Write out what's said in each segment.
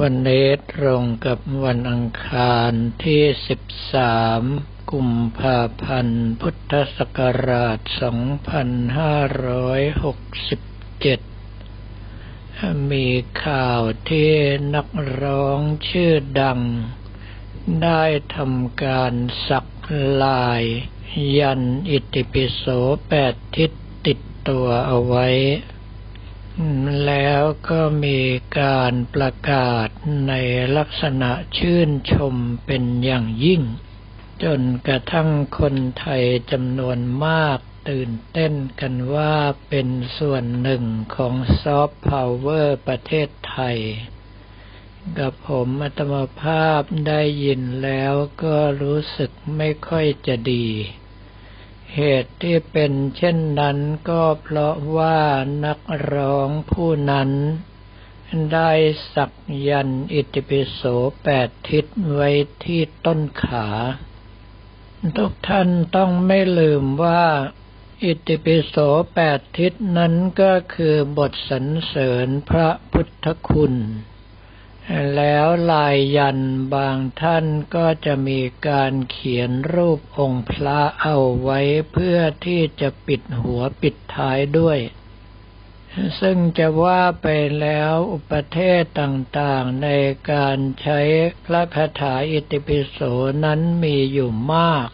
วันนี้ตรงกับวันอังคารที่ 13 กุมภาพันธ์ พุทธศักราช 2567 มีข่าวที่นักร้องชื่อดัง ได้ทำการสักลาย ยันอิติปิโสแปดทิศติดตัวเอาไว้ แล้วก็มีการประกาศในลักษณะชื่นชมเป็นอย่างยิ่ง จนกระทั่งคนไทยจำนวนมากตื่นเต้นกันว่าเป็นส่วนหนึ่งของซอฟต์พาวเวอร์ประเทศไทย กับผมอัตมภาพได้ยินแล้วก็รู้สึกไม่ค่อยจะดี เหตุที่เป็นเช่นนั้นก็เพราะว่านักร้องผู้นั้นได้สักยันอิติปิโสแปดทิศไว้ที่ต้นขา ทุกท่านต้องไม่ลืมว่า อิติปิโสแปดทิศนั้นก็คือบทสรรเสริญพระพุทธคุณ แล้วลายยันบางท่านก็จะมีการเขียนรูปองค์พระเอาไว้เพื่อที่จะปิดหัวปิดท้ายด้วย ซึ่งจะว่าไปแล้วอุปเทศต่างๆในการใช้พระคาถาอิติปิโสนั้นมีอยู่มาก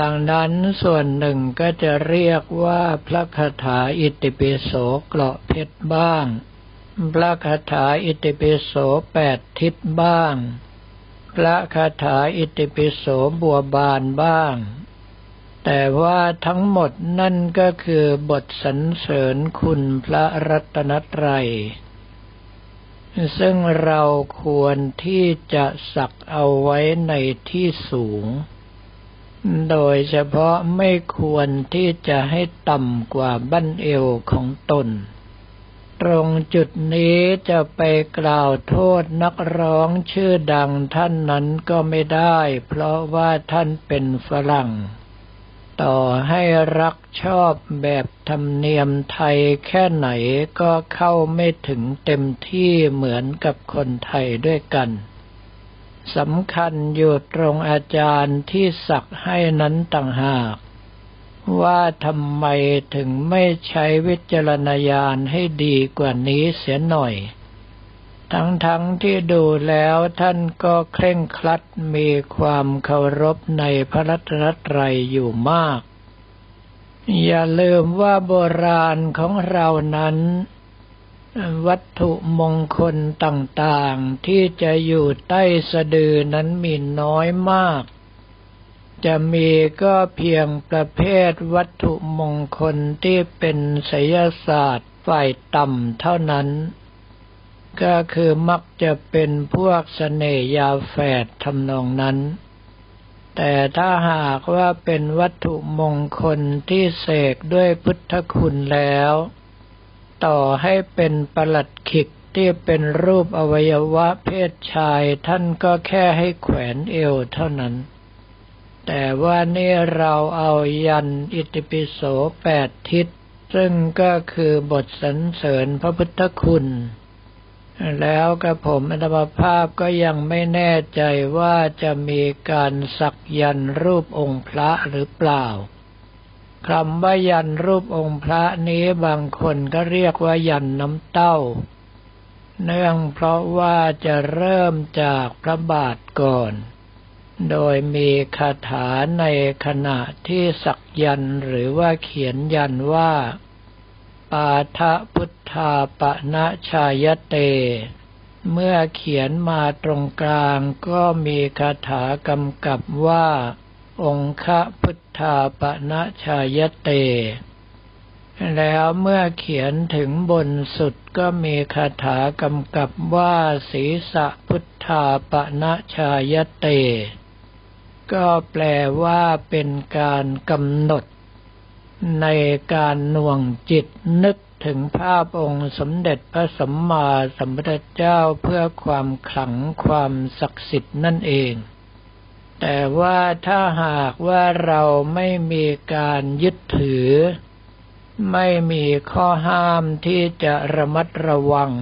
ดังนั้นส่วนหนึ่งก็จะเรียกว่าพระคาถาอิติปิโสเกราะเพชรบ้าง พระคาถาอิติปิโสแปดทิศบ้าง พระคาถาอิติปิโสบัวบานบ้าง แต่ว่าทั้งหมดนั่นก็คือบทสรรเสริญคุณพระรัตนตรัย ซึ่งเราควรที่จะสักเอาไว้ในที่สูง โดยเฉพาะไม่ควรที่จะให้ต่ำกว่าบั้นเอวของตน ตรงจุดนี้จะไปกล่าวโทษนักร้องชื่อดังท่านนั้นก็ไม่ได้ เพราะว่าท่านเป็นฝรั่ง ต่อให้รักชอบแบบธรรมเนียมไทยแค่ไหนก็เข้าไม่ถึงเต็มที่เหมือนกับคนไทยด้วยกันสำคัญอยู่ตรงอาจารย์ที่สักให้นั้นต่างหาก ว่าทำไมถึงไม่ใช้วิจารณญาณให้ดีกว่านี้เสียหน่อย ทั้งๆทที่ดูแล้วท่านก็เคร่งครัดมีความเคารพในพระรัตนตรัยอยู่มาก อย่าลืมว่าโบราณของเรานั้น วัตถุมงคลต่างๆที่จะอยู่ใต้สะดือนั้นมีน้อยมาก จะมีก็เพียงประเภทวัตถุมงคลที่เป็นไสยศาสตร์ฝ่ายต่ำเท่านั้น ก็คือมักจะเป็นพวกสเสน่ยาแฝดทำนองนั้น แต่ถ้าหากว่าเป็นวัตถุมงคลที่เสกด้วยพุทธคุณแล้ว ต่อให้เป็นประหลัดขิกที่เป็นรูปอวัยวะเพศชายท่านก็แค่ให้แขวนเอวเท่านั้น แต่ว่านี่เราเอายันอิติปิโสแปดทิศ ซึ่งก็คือบทสรรเสริญพระพุทธคุณ แล้วกระผมอัตมภาพก็ยังไม่แน่ใจว่าจะมีการสักยันรูปองค์พระหรือเปล่าคำว่ายันรูปองค์พระนี้บางคนก็เรียกว่ายันน้ำเต้า เนื่องเพราะว่าจะเริ่มจากพระบาทก่อน โดยมีคาถาในขณะที่สักยันหรือว่าเขียนยันว่า ปาทะพุทธาปะณะชายเต เมื่อเขียนมาตรงกลางก็มีคาถากำกับว่า องคะพุทธาปะณะชายเต แล้วเมื่อเขียนถึงบนสุดก็มีคาถากำกับว่าศีสะพุทธาปะณะชายเต ก็แปลว่าเป็นการกำหนด ในการหน่วงจิตนึกถึงภาพองค์สมเด็จพระสัมมาสัมพุทธเจ้าเพื่อความขลังความศักดิ์สิทธิ์นั่นเอง แต่ว่าถ้าหากว่าเราไม่มีการยึดถือ ไม่มีข้อห้ามที่จะระมัดระวัง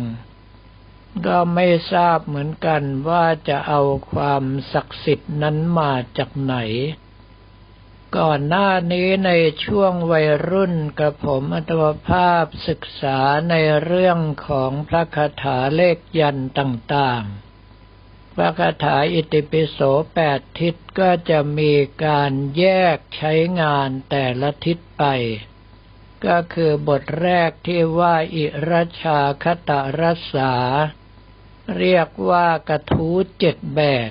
ก็ไม่ทราบเหมือนกันว่าจะเอาความศักดิ์สิทธิ์นั้นมาจากไหน ก่อนหน้านี้ในช่วงวัยรุ่นกระผมอัตวภาพศึกษาในเรื่องของพระคาถาเลขยันต่างๆ พระคาถาอิติปิโสแปดทิศก็จะมีการแยกใช้งานแต่ละทิศไปก็คือบทแรกที่ว่าอิรชาคตะรัสสา เรียกว่ากระทูเจ็ดแบก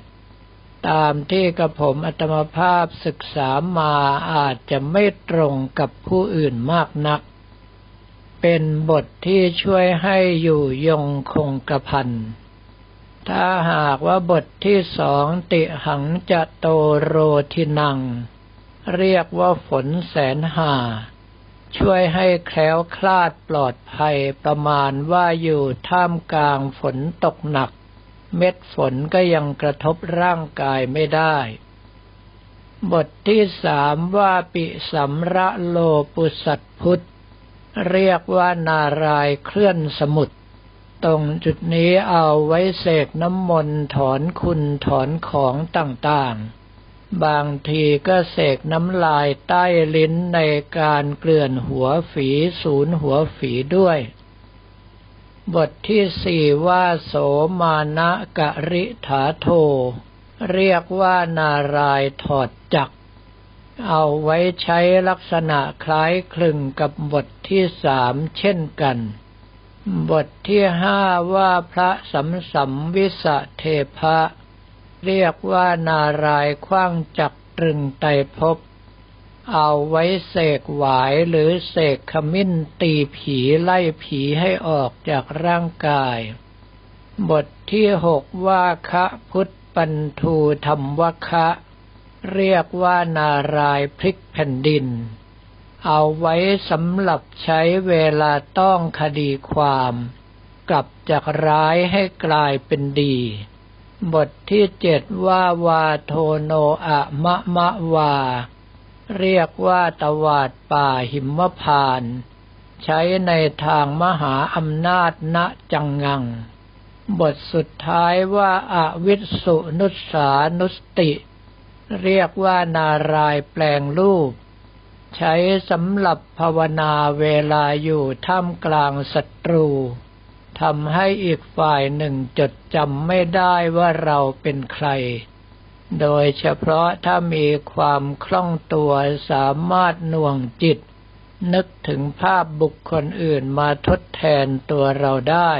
ตามที่กระผมอัตมภาพศึกษามาอาจจะไม่ตรงกับผู้อื่นมากนัก เป็นบทที่ช่วยให้อยู่ยงคงกระพัน ถ้าหากว่าบทที่สองติหังจะโตโรทินัง เรียกว่าฝนแสนหา ช่วยให้แคล้วคลาดปลอดภัยประมาณว่าอยู่ท่ามกลางฝนตกหนัก เม็ดฝนก็ยังกระทบร่างกายไม่ได้ บทที่สามว่าปิสัมระโลปุสัตพุทธ เรียกว่านารายเคลื่อนสมุทรตรงจุดนี้เอาไว้เสกน้ำมนต์ถอนคุณถอนของต่างๆ บางทีก็เสกน้ำลายใต้ลิ้นในการเกลื่อนหัวฝีศูนย์หัวฝีด้วย บทที่สี่ว่าโสมานะกะริถาโท เรียกว่านารายถอดจัก เอาไว้ใช้ลักษณะคล้ายคลึงกับบทที่สามเช่นกัน บทที่ห้าว่าพระสัมสัมวิสะเทพะ เรียกว่านารายคว้างจักตรึงไตภพเอาไว้เสกหวายหรือเสกขมิ้นตีผีไล่ผีให้ออกจากร่างกาย บทที่หกว่าคะพุทธปันทูธรรมวคะ เรียกว่านารายพลิกแผ่นดิน เอาไว้สำหรับใช้เวลาต้องคดีความ กลับจากร้ายให้กลายเป็นดี บทที่เจ็ดว่าวาโทโนอะมะมะวา เรียกว่าตวาดป่าหิมพาน ใช้ในทางมหาอำนาจณจังงัง บทสุดท้ายว่าอาวิสุนุสานุสติ เรียกว่านารายแปลงรูป ใช้สำหรับภาวนาเวลาอยู่ท่ามกลางศัตรู ทำให้อีกฝ่ายหนึ่งจดจำไม่ได้ว่าเราเป็นใคร โดยเฉพาะถ้ามีความคล่องตัวสามารถหน่วงจิต นึกถึงภาพบุคคลอื่นมาทดแทนตัวเราได้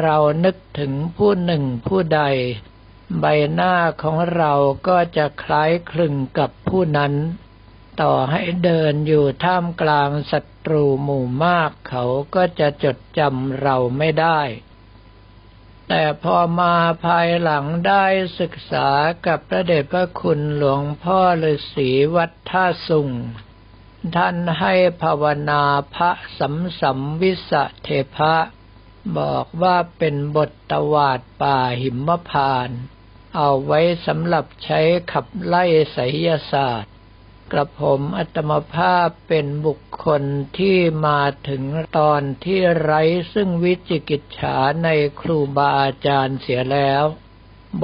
เรานึกถึงผู้หนึ่งผู้ใด ใบหน้าของเราก็จะคล้ายคลึงกับผู้นั้น ต่อให้เดินอยู่ท่ามกลางศัตรูหมู่มากเขาก็จะจดจำเราไม่ได้ แต่พอมาภายหลังได้ศึกษากับพระเดชพระคุณหลวงพ่อฤาษีวัดท่าสุงท่านให้ภาวนาพระสัมสัมวิสะเทพะ บอกว่าเป็นบทตวาดป่าหิมพาน เอาไว้สำหรับใช้ขับไล่ไสยศาสตร์ กระผมอัตมภาพเป็นบุคคลที่มาถึงตอนที่ไร้ซึ่งวิจิกิจฉาในครูบาอาจารย์เสียแล้ว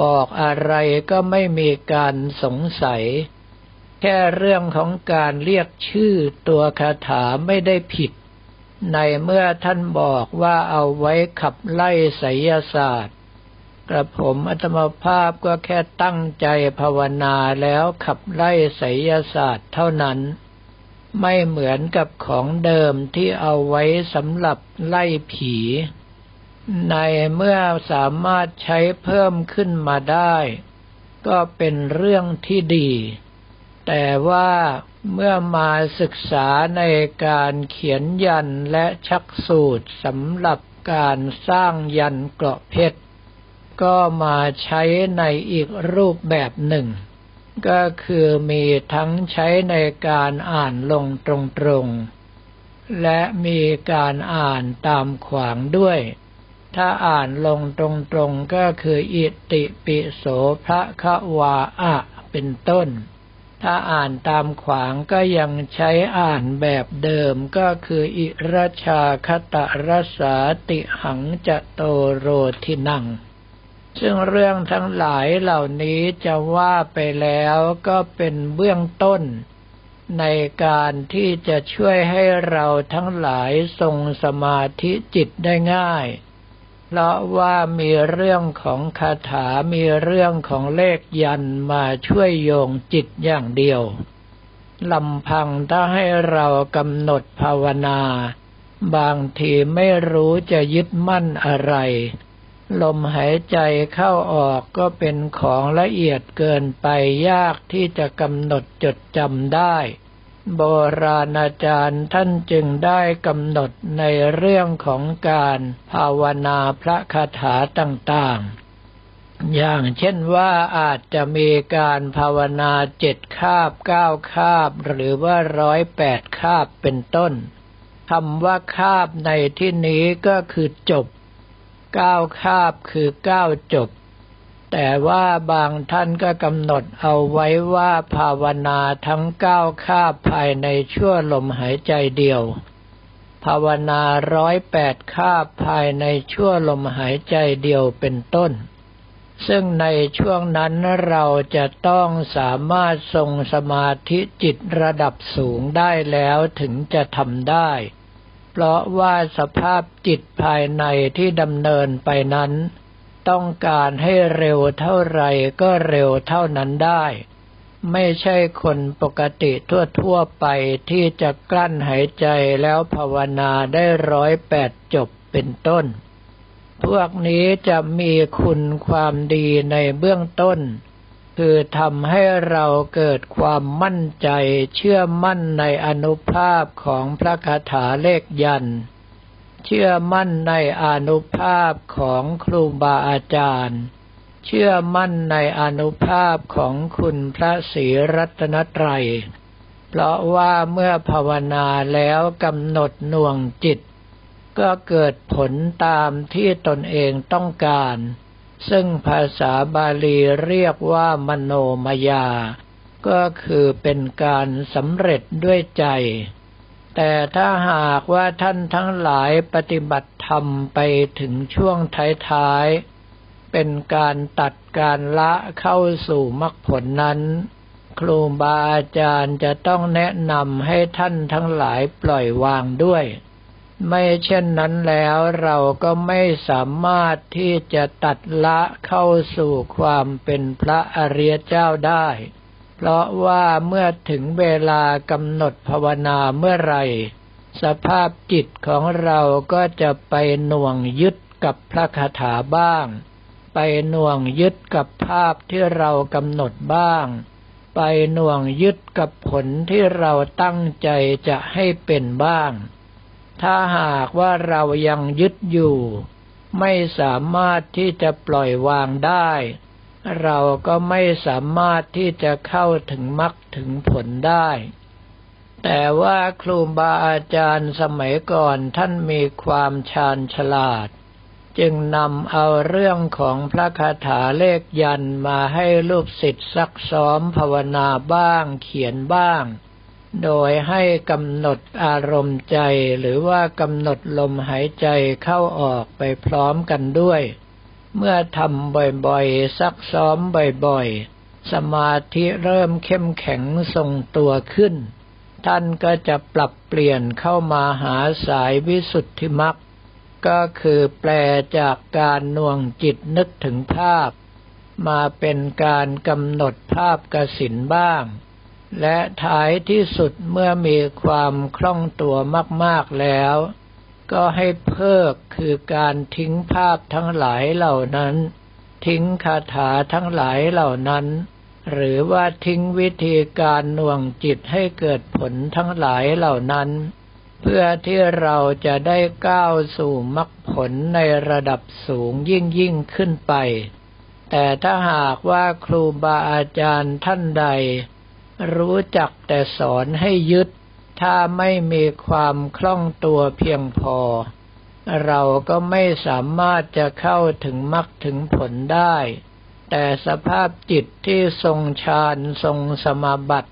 บอกอะไรก็ไม่มีการสงสัย แค่เรื่องของการเรียกชื่อตัวคาถาไม่ได้ผิด ในเมื่อท่านบอกว่าเอาไว้ขับไล่ไสยศาสตร์ กระผมอัตมภาพก็แค่ตั้งใจภาวนาแล้วขับไล่ไสยศาสตร์เท่านั้น ไม่เหมือนกับของเดิมที่เอาไว้สำหรับไล่ผี ในเมื่อสามารถใช้เพิ่มขึ้นมาได้ ก็เป็นเรื่องที่ดี แต่ว่าเมื่อมาศึกษาในการเขียนยันและชักสูตรสำหรับการสร้างยันเกราะเพชร ก็มาใช้ในอีกรูปแบบหนึ่ง ก็คือมีทั้งใช้ในการอ่านลงตรงๆ และมีการอ่านตามขวางด้วย ถ้าอ่านลงตรงๆ ก็คืออิติปิโสพระควาอะเป็นต้น ถ้าอ่านตามขวางก็ยังใช้อ่านแบบเดิมก็คืออิรชาคตะรสาติหังจะโตโรทินัง ซึ่งเรื่องทั้งหลายเหล่านี้จะว่าไปแล้วก็เป็นเบื้องต้น ในการที่จะช่วยให้เราทั้งหลายทรงสมาธิจิตได้ง่าย เพราะว่ามีเรื่องของคาถามีเรื่องของเลขยันมาช่วยโยงจิตอย่างเดียวลำพังถ้าให้เรากำหนดภาวนา บางทีไม่รู้จะยึดมั่นอะไร ลมหายใจเข้าออกก็เป็นของละเอียดเกินไปยากที่จะกำหนดจดจำได้ โบราณอาจารย์ท่านจึงได้กำหนดในเรื่องของการภาวนาพระคาถาต่างๆ อย่างเช่นว่าอาจจะมีการภาวนาเจ็ดคาบเก้าคาบ หรือว่าร้อยแปดคาบเป็นต้นคำว่าคาบในที่นี้ก็คือจบ ก้าคาบคือเก้าจบ แต่ว่าบางท่านก็กำหนดเอาไว้ว่าภาวนาทั้งเก้าคาบภายในชั่วลมหายใจเดียว ภาวนาร้อยแปดคาบภายในชั่วลมหายใจเดียวเป็นต้น ซึ่งในช่วงนั้นเราจะต้องสามารถทรงสมาธิจิตระดับสูงได้แล้วถึงจะทำได้ เพราะว่าสภาพจิตภายในที่ดำเนินไปนั้น ต้องการให้เร็วเท่าไรก็เร็วเท่านั้นได้ ไม่ใช่คนปกติทั่วๆไปที่จะกลั้นหายใจแล้วภาวนาได้ร้อยแปดจบเป็นต้น พวกนี้จะมีคุณความดีในเบื้องต้น คือทำให้เราเกิดความมั่นใจเชื่อมั่นในอนุภาพของพระคาถาเลขยัน เชื่อมั่นในอนุภาพของครูบาอาจารย์ เชื่อมั่นในอนุภาพของคุณพระศรีรัตนตรัย เพราะว่าเมื่อภาวนาแล้วกำหนดหน่วงจิต ก็เกิดผลตามที่ตนเองต้องการ ซึ่งภาษาบาลีเรียกว่ามโนมยา ก็คือเป็นการสำเร็จด้วยใจ แต่ถ้าหากว่าท่านทั้งหลายปฏิบัติธรรมไปถึงช่วงท้ายๆ เป็นการตัดการละเข้าสู่มรรคผลนั้น ครูบาอาจารย์จะต้องแนะนำให้ท่านทั้งหลายปล่อยวางด้วย ไม่เช่นนั้นแล้วเราก็ไม่สามารถที่จะตัดละเข้าสู่ความเป็นพระอริยเจ้าได้ เพราะว่าเมื่อถึงเวลากำหนดภาวนาเมื่อไรสภาพจิตของเราก็จะไปหน่วงยึดกับพระคาถาบ้าง ไปหน่วงยึดกับภาพที่เรากำหนดบ้าง ไปหน่วงยึดกับผลที่เราตั้งใจจะให้เป็นบ้าง ถ้าหากว่าเรายังยึดอยู่ ไม่สามารถที่จะปล่อยวางได้ เราก็ไม่สามารถที่จะเข้าถึงมรรคถึงผลได้ แต่ว่าครูบาอาจารย์สมัยก่อนท่านมีความชาญฉลาด จึงนำเอาเรื่องของพระคาถาเลขยันมาให้ลูกศิษย์ซักซ้อมภาวนาบ้างเขียนบ้าง โดยให้กำหนดอารมณ์ใจหรือว่ากำหนดลมหายใจเข้าออกไปพร้อมกันด้วย เมื่อทำบ่อยๆ ซักซ้อมบ่อยๆ สมาธิเริ่มเข้มแข็งทรงตัวขึ้น ท่านก็จะปรับเปลี่ยนเข้ามาหาสายวิสุทธิมรรคก็คือแปลจากการน่วงจิตนึกถึงภาพ มาเป็นการกำหนดภาพกสินบ้าง และท้ายที่สุดเมื่อมีความคล่องตัวมาก ๆ แล้ว ก็ให้เพิกคือการทิ้งภาพทั้งหลายเหล่านั้น ทิ้งคาถาทั้งหลายเหล่านั้น หรือว่าทิ้งวิธีการหน่วงจิตให้เกิดผลทั้งหลายเหล่านั้น เพื่อที่เราจะได้ก้าวสู่มรรคผลในระดับสูงยิ่งยิ่งขึ้นไป แต่ถ้าหากว่าครูบาอาจารย์ท่านใด รู้จักแต่สอนให้ยึด ถ้าไม่มีความคล่องตัวเพียงพอ เราก็ไม่สามารถจะเข้าถึงมรรคถึงผลได้ แต่สภาพจิตที่ทรงฌานทรงสมาบัติ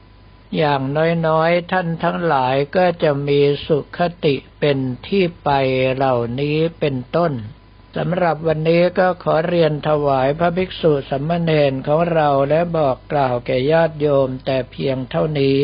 อย่างน้อยๆ ท่านทั้งหลายก็จะมีสุขติเป็นที่ไปเหล่านี้เป็นต้น สำหรับวันนี้ก็ขอเรียนถวายพระภิกษุสัมมเนนของเราและบอกกล่าวแก่ญาติโยมแต่เพียงเท่านี้